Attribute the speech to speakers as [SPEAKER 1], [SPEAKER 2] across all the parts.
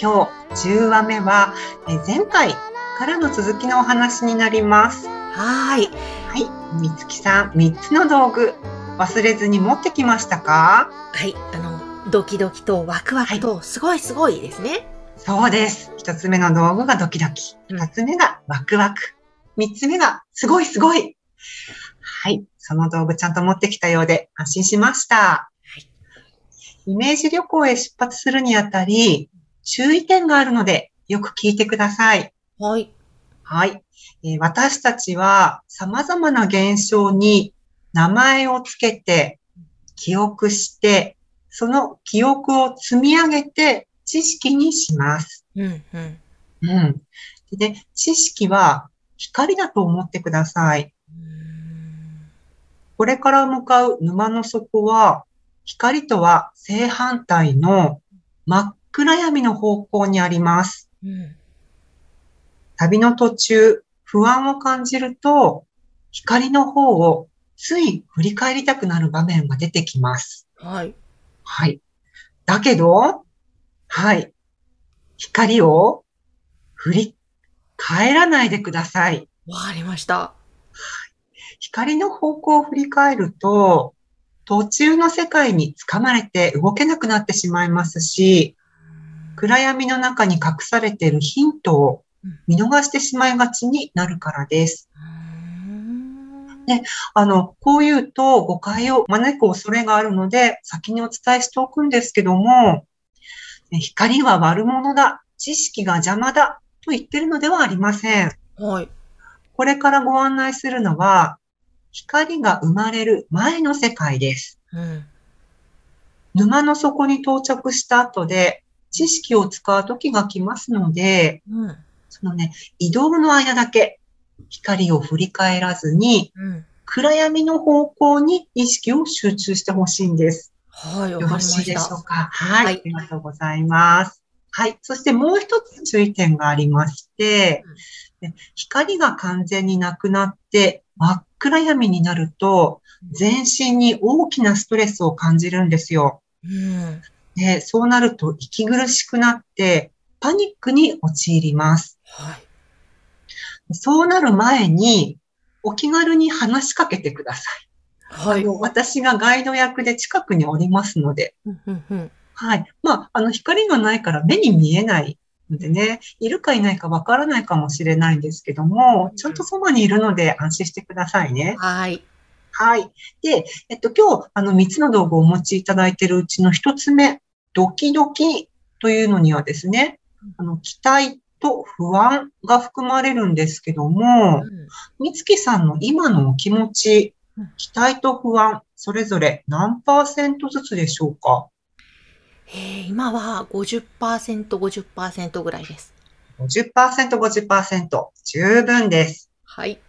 [SPEAKER 1] 今日10話目はえ前回からの続きのお話になります。
[SPEAKER 2] はーい。
[SPEAKER 1] はい。みつきさん、3つの道具忘れずに持ってきましたか？
[SPEAKER 2] はい。あの、ドキドキとワクワクと、すごいすごいですね。
[SPEAKER 1] そうです。1つ目の道具がドキドキ。
[SPEAKER 2] うん
[SPEAKER 1] 2つ目がワクワク。3つ目がすごいすごい。はい。その道具ちゃんと持ってきたようで安心しました。イメージ旅行へ出発するにあたり、注意点があるのでよく聞いてください。
[SPEAKER 2] はい。
[SPEAKER 1] はい。えー私たちは様々な現象に名前をつけて、記憶して、その記憶を積み上げて知識にします。
[SPEAKER 2] うん、うん。
[SPEAKER 1] うん。でね、知識は光だと思ってください。これから向かう沼の底は、光とは正反対の真っ暗闇の方向にあります。
[SPEAKER 2] うん。
[SPEAKER 1] 旅の途中、不安を感じると、光の方をつい振り返りたくなる場面が出てきます。
[SPEAKER 2] はい。
[SPEAKER 1] はい。だけど、はい。光を振り返らないでください。
[SPEAKER 2] わかりました。
[SPEAKER 1] 光の方向を振り返ると、途中の世界につかまれて動けなくなってしまいますし、暗闇の中に隠されているヒントを見逃してしまいがちになるからです。ねあの、こう言うと誤解を招く恐れがあるので、先にお伝えしておくんですけども、ね光は悪者だ、知識が邪魔だと言ってるのではありません。
[SPEAKER 2] はい。
[SPEAKER 1] これからご案内するのは、光が生まれる前の世界です。
[SPEAKER 2] うん。
[SPEAKER 1] 沼の底に到着した後で、知識を使う時が来ますので、
[SPEAKER 2] うん。
[SPEAKER 1] そのね、移動の間だけ光を振り返らずに、
[SPEAKER 2] うん。
[SPEAKER 1] 暗闇の方向に意識を集中してほしいんです。
[SPEAKER 2] はい、わ
[SPEAKER 1] よろ
[SPEAKER 2] し。
[SPEAKER 1] しいでしたょうか？はい、
[SPEAKER 2] はい
[SPEAKER 1] ありがとうございます。はい。そしてもう一つ注意点がありまして、ね光が完全になくなって真っ暗闇になると、全身に大きなストレスを感じるんですよ。
[SPEAKER 2] うん。
[SPEAKER 1] でそうなると息苦しくなって、パニックに陥ります。
[SPEAKER 2] はい。
[SPEAKER 1] そうなる前に、お気軽に話しかけてください。
[SPEAKER 2] はい。
[SPEAKER 1] 私がガイド役で近くにおりますので、
[SPEAKER 2] うんうんうん。
[SPEAKER 1] はい。まあ、あの、光がないから目に見えないのでね、いるかいないかわからないかもしれないんですけども、ちゃんとそばにいるので安心してくださいね。
[SPEAKER 2] はい。
[SPEAKER 1] はい。で、えっと、今日、あの、3つの道具をお持ちいただいているうちの1つ目、ドキドキというのにはですね、あの、期待と不安が含まれるんですけども、みつきさんの今のお気持ち
[SPEAKER 2] うん、
[SPEAKER 1] 期待と不安、それぞれ何パーセントずつでしょうか？
[SPEAKER 2] えー、今は50%、50%ぐらいです。
[SPEAKER 1] 50%、50%。十分です。
[SPEAKER 2] はい。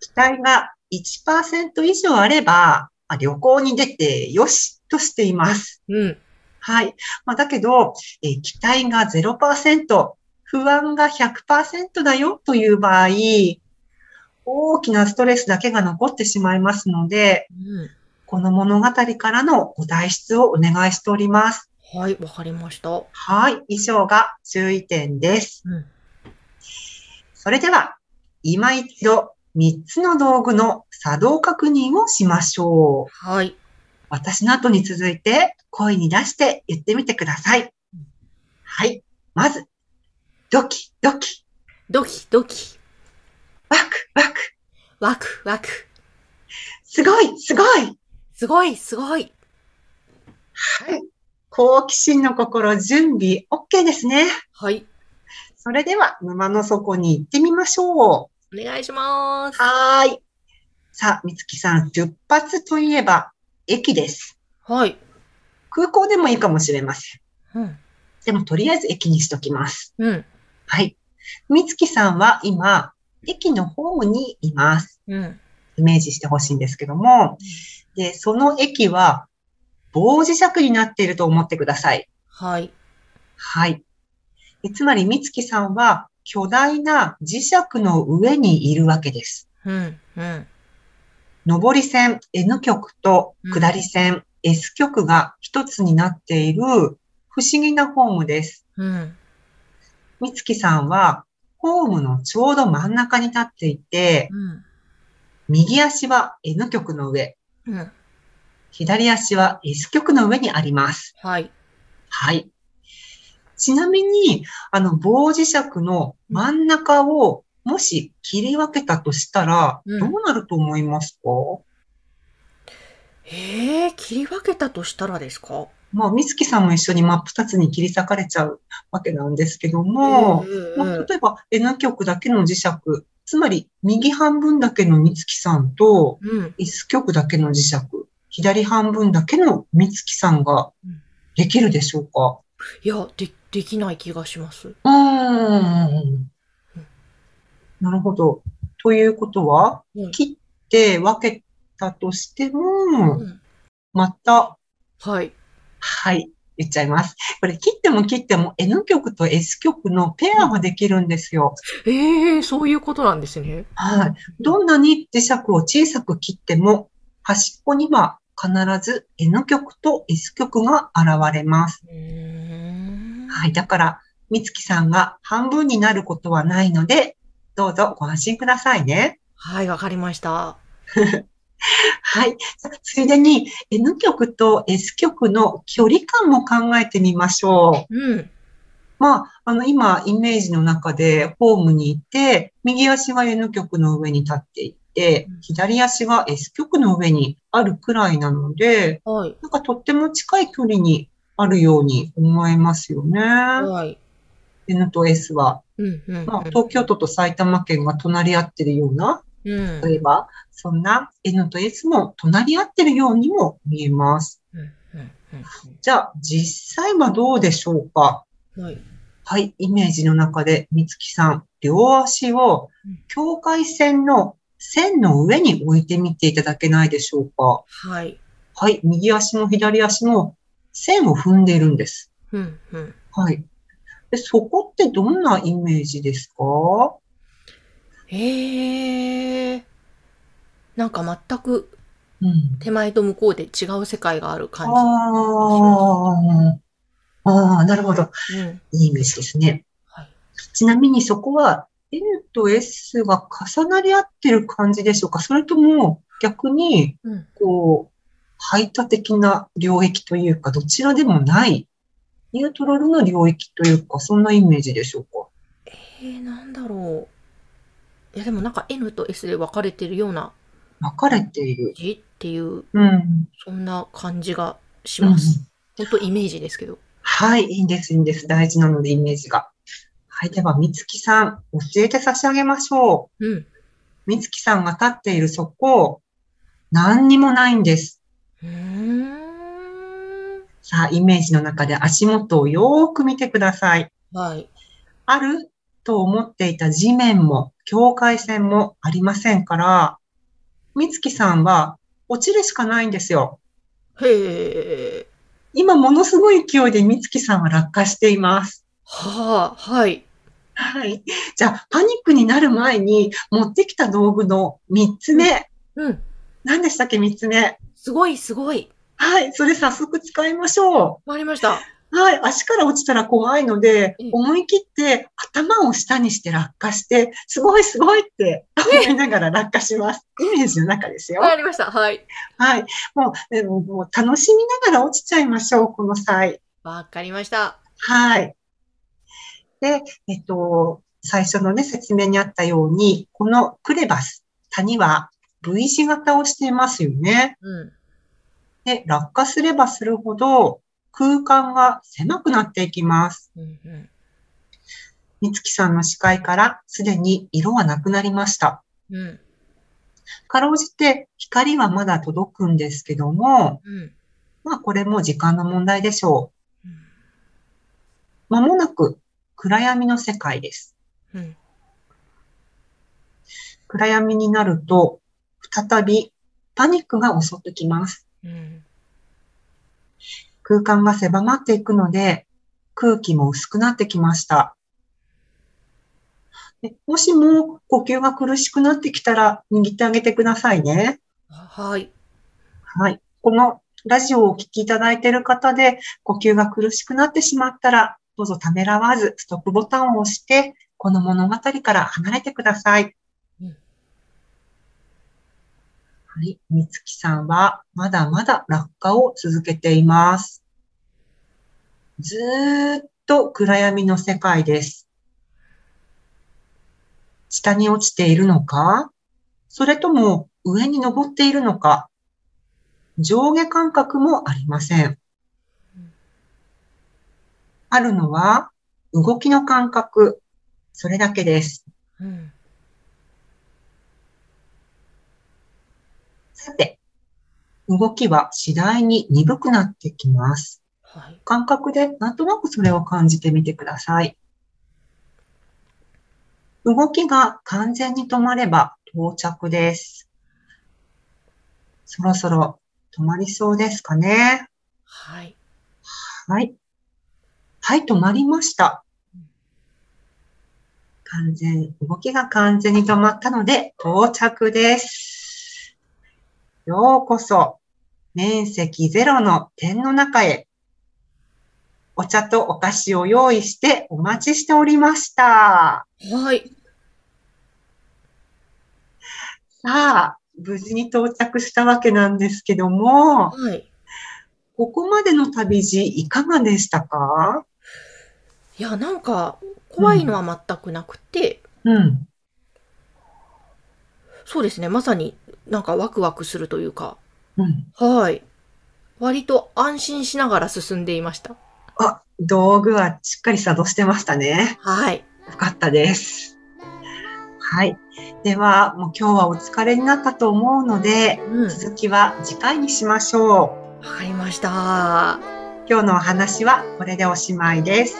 [SPEAKER 1] 期待が1%以上あれば、まあ旅行に出てよしとしています。
[SPEAKER 2] うん。
[SPEAKER 1] はい。まあ、だけど、えー期待が0%、不安が100%だよという場合、大きなストレスだけが残ってしまいますので、
[SPEAKER 2] うん。
[SPEAKER 1] この物語からのご代筆をお願いしております。
[SPEAKER 2] はい、わかりました。
[SPEAKER 1] はい。以上が注意点です。
[SPEAKER 2] うん。
[SPEAKER 1] それでは、今一度3つの道具の作動確認をしましょう。
[SPEAKER 2] はい。
[SPEAKER 1] 私の後に続いて声に出して言ってみてください。はい。まず、ドキドキ、
[SPEAKER 2] ドキドキ、
[SPEAKER 1] ワクワク、
[SPEAKER 2] ワクワク。
[SPEAKER 1] すごいすごい
[SPEAKER 2] すごい、すごい。
[SPEAKER 1] はい。好奇心の心準備 OK ですね。
[SPEAKER 2] はい。
[SPEAKER 1] それでは沼の底に行ってみましょう。
[SPEAKER 2] お願いします。
[SPEAKER 1] はーい。さあ、みつきさん、出発といえば駅です。
[SPEAKER 2] はい。
[SPEAKER 1] 空港でもいいかもしれません。
[SPEAKER 2] うん。
[SPEAKER 1] でも、とりあえず駅にしときます。
[SPEAKER 2] うん。
[SPEAKER 1] はい。みつきさんは今、駅のホームにいます。
[SPEAKER 2] うん。
[SPEAKER 1] イメージしてほしいんですけども、で、その駅は棒磁石になっていると思ってください。
[SPEAKER 2] はい。
[SPEAKER 1] はい。でつまり、みつきさんは巨大な磁石の上にいるわけです。
[SPEAKER 2] うん。うん。
[SPEAKER 1] 上り線 N 極と下り線 S 極が一つになっている不思議なホームです。
[SPEAKER 2] うん。
[SPEAKER 1] みつきさんはホームのちょうど真ん中に立っていて、
[SPEAKER 2] うん。
[SPEAKER 1] 右足は N 極の上、
[SPEAKER 2] うん。
[SPEAKER 1] 左足は S 極の上にあります。
[SPEAKER 2] はい。
[SPEAKER 1] はい。ちなみに、あの、棒磁石の真ん中をもし切り分けたとしたら、
[SPEAKER 2] うん
[SPEAKER 1] どうなると思いますか、
[SPEAKER 2] ええ切り分けたとしたらですか？
[SPEAKER 1] まあ、みつきさんも一緒に真っ二つに切り裂かれちゃうわけなんですけども、
[SPEAKER 2] うん
[SPEAKER 1] まあ、例えば N 極だけの磁石、つまり右半分だけのみつきさんと
[SPEAKER 2] うん。
[SPEAKER 1] S 極だけの磁石、左半分だけのみつきさんが
[SPEAKER 2] うん
[SPEAKER 1] できるでしょうか？
[SPEAKER 2] いや、で、できない気がします。
[SPEAKER 1] うーん。なるほど。ということは、
[SPEAKER 2] うん
[SPEAKER 1] 切って分けたとしても、
[SPEAKER 2] うん
[SPEAKER 1] また、
[SPEAKER 2] はい。
[SPEAKER 1] はい、言っちゃいます。これ切っても切っても N 極と S 極のペアができるんですよ。
[SPEAKER 2] ええそういうことなんですね。
[SPEAKER 1] はい。どんなに磁石を小さく切っても、端っこには必ず N 極と S 極が現れます。はい。だから、みつきさんが半分になることはないので、どうぞご安心くださいね。
[SPEAKER 2] はい、わかりました。
[SPEAKER 1] はい。さついでに N 極と S 極の距離感も考えてみましょう。
[SPEAKER 2] うん。
[SPEAKER 1] まあ、あの、今、イメージの中でホームにいて、右足が N 極の上に立っていて
[SPEAKER 2] うん、
[SPEAKER 1] 左足が S 極の上にあるくらいなので、
[SPEAKER 2] はい。
[SPEAKER 1] なんかとっても近い距離にあるように思えますよね。
[SPEAKER 2] はい。
[SPEAKER 1] N と S は。
[SPEAKER 2] うん、うん。
[SPEAKER 1] まあ、東京都と埼玉県が隣り合ってるような、
[SPEAKER 2] うん。
[SPEAKER 1] 例えば、そんな N と S も隣り合ってるようにも見えます。
[SPEAKER 2] うん、うん、
[SPEAKER 1] じゃあ、実際はどうでしょうか？
[SPEAKER 2] うん。はい。
[SPEAKER 1] はい、イメージの中で、みつきさん、両足を
[SPEAKER 2] うん
[SPEAKER 1] 境界線の線の上に置いてみていただけないでしょうか？
[SPEAKER 2] はい。
[SPEAKER 1] はい、右足も左足も線を踏んでいるんです。
[SPEAKER 2] うん、うん。
[SPEAKER 1] はい。でそこってどんなイメージですか？
[SPEAKER 2] ええなんか全く
[SPEAKER 1] うん。
[SPEAKER 2] 手前と向こうで違う世界がある感
[SPEAKER 1] ああ、ああ、なるほど。
[SPEAKER 2] じ。うん。
[SPEAKER 1] いいイメージですね。
[SPEAKER 2] はい。
[SPEAKER 1] ちなみにそこは N と S が重なり合ってる感じでしょうか？それとも逆に、
[SPEAKER 2] うん。
[SPEAKER 1] こう、排他的な領域というか、どちらでもない、ニュートラルな領域というか、そんなイメージでしょうか？
[SPEAKER 2] えー、なんだろう。いや、でもなんか N と S で分かれてるような
[SPEAKER 1] 分かれている。
[SPEAKER 2] 字っていう、
[SPEAKER 1] うん。
[SPEAKER 2] そんな感じがし
[SPEAKER 1] うん
[SPEAKER 2] ます。本当イメージですけど。
[SPEAKER 1] はい、いいんです、いいんです。大事なので、イメージが。はい、では、みつきさん、教えて差し上げましょう。
[SPEAKER 2] うん。
[SPEAKER 1] みつきさんが立っているそこ、何にもないんです。
[SPEAKER 2] うーん。
[SPEAKER 1] さあ、イメージの中で足元をよーく見てください。
[SPEAKER 2] はい。
[SPEAKER 1] あると思っていた地面も境界線もありませんから、みつきさんは落ちるしかないんですよ。
[SPEAKER 2] へえ。
[SPEAKER 1] 今ものすごい勢いでみつきさんは落下しています。
[SPEAKER 2] はあ、はい。
[SPEAKER 1] はい。じゃあ、パニックになる前に持ってきた道具の3つ目。
[SPEAKER 2] うん。
[SPEAKER 1] 何でしたっけ ?3 つ目。
[SPEAKER 2] すごい、すごい。
[SPEAKER 1] はい。それ早速使いましょ
[SPEAKER 2] わかりました。
[SPEAKER 1] う。はい。足から落ちたら怖いので
[SPEAKER 2] うん、
[SPEAKER 1] 思い切って頭を下にして落下して、すごいすごいって思いながら落下します。イメージの中ですよ。
[SPEAKER 2] わかりました。はい。
[SPEAKER 1] はい。もう、でももう楽しみながら落ちちゃいましょう、この際。
[SPEAKER 2] わかりました。
[SPEAKER 1] はい。で、えっと、最初のね、説明にあったように、このクレバス、谷は V 字型をしていますよね。
[SPEAKER 2] うん。
[SPEAKER 1] で、落下すればするほど空間が狭くなっていきます。
[SPEAKER 2] うんうん。
[SPEAKER 1] みつきさんの視界からすでに色はなくなりました。
[SPEAKER 2] うん。
[SPEAKER 1] かろうじて光はまだ届くんですけども、
[SPEAKER 2] うん。
[SPEAKER 1] まあ、これも時間の問題でしょ
[SPEAKER 2] うん
[SPEAKER 1] う。まもなく暗闇の世界です。
[SPEAKER 2] うん
[SPEAKER 1] 暗闇になると、再びパニックが襲ってきます。
[SPEAKER 2] うん
[SPEAKER 1] 空間が狭まっていくので、空気も薄くなってきました。でもしも呼吸が苦しくなってきたら握ってあげてくださいね。
[SPEAKER 2] はい。
[SPEAKER 1] はい。このラジオをお聞きいただいている方で呼吸が苦しくなってしまったら、どうぞためらわずストップボタンを押して、この物語から離れてください。
[SPEAKER 2] うん
[SPEAKER 1] はい。みつきさんはまだまだ落下を続けています。ずーっと暗闇の世界です。下に落ちているのか？それとも上に登っているのか？上下感覚もありません
[SPEAKER 2] うん。
[SPEAKER 1] あるのは動きの感覚、それだけです。
[SPEAKER 2] うん
[SPEAKER 1] さて、動きは次第に鈍くなってきます。
[SPEAKER 2] はい。
[SPEAKER 1] 感覚でなんとなくそれを感じてみてください。動きが完全に止まれば到着です。そろそろ止まりそうですかね。
[SPEAKER 2] はい。
[SPEAKER 1] はい。はい、止まりました。完全、動きが完全に止まったので到着です。ようこそ、面積ゼロの点の中へ。お茶とお菓子を用意してお待ちしておりました。
[SPEAKER 2] はい。
[SPEAKER 1] さあ、無事に到着したわけなんですけども、
[SPEAKER 2] はい。
[SPEAKER 1] ここまでの旅路いかがでしたか？
[SPEAKER 2] いや、なんか、怖いのは全くなくて、
[SPEAKER 1] うん。
[SPEAKER 2] そうですね。まさになんかワクワクするというか、
[SPEAKER 1] うん。
[SPEAKER 2] はい。割と安心しながら進んでいました。
[SPEAKER 1] あ、道具はしっかり作動してましたね。
[SPEAKER 2] はい。
[SPEAKER 1] よかったです。はい。では、もう今日はお疲れになったと思うので、
[SPEAKER 2] うん。わ
[SPEAKER 1] 続きは次回にしましょ
[SPEAKER 2] かりました。は
[SPEAKER 1] う。今日のお話はこれでおしまいです。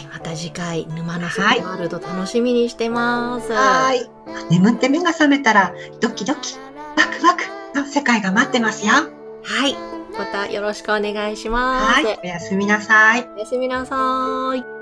[SPEAKER 2] い。また次回、沼の外ワールド楽しみにしてます。
[SPEAKER 1] はい。眠って目が覚めたら、ドキドキ、世界が待ってますよ。
[SPEAKER 2] はい。またよろしくお願します。
[SPEAKER 1] はい。おやすみなさい。
[SPEAKER 2] おやすみなさい。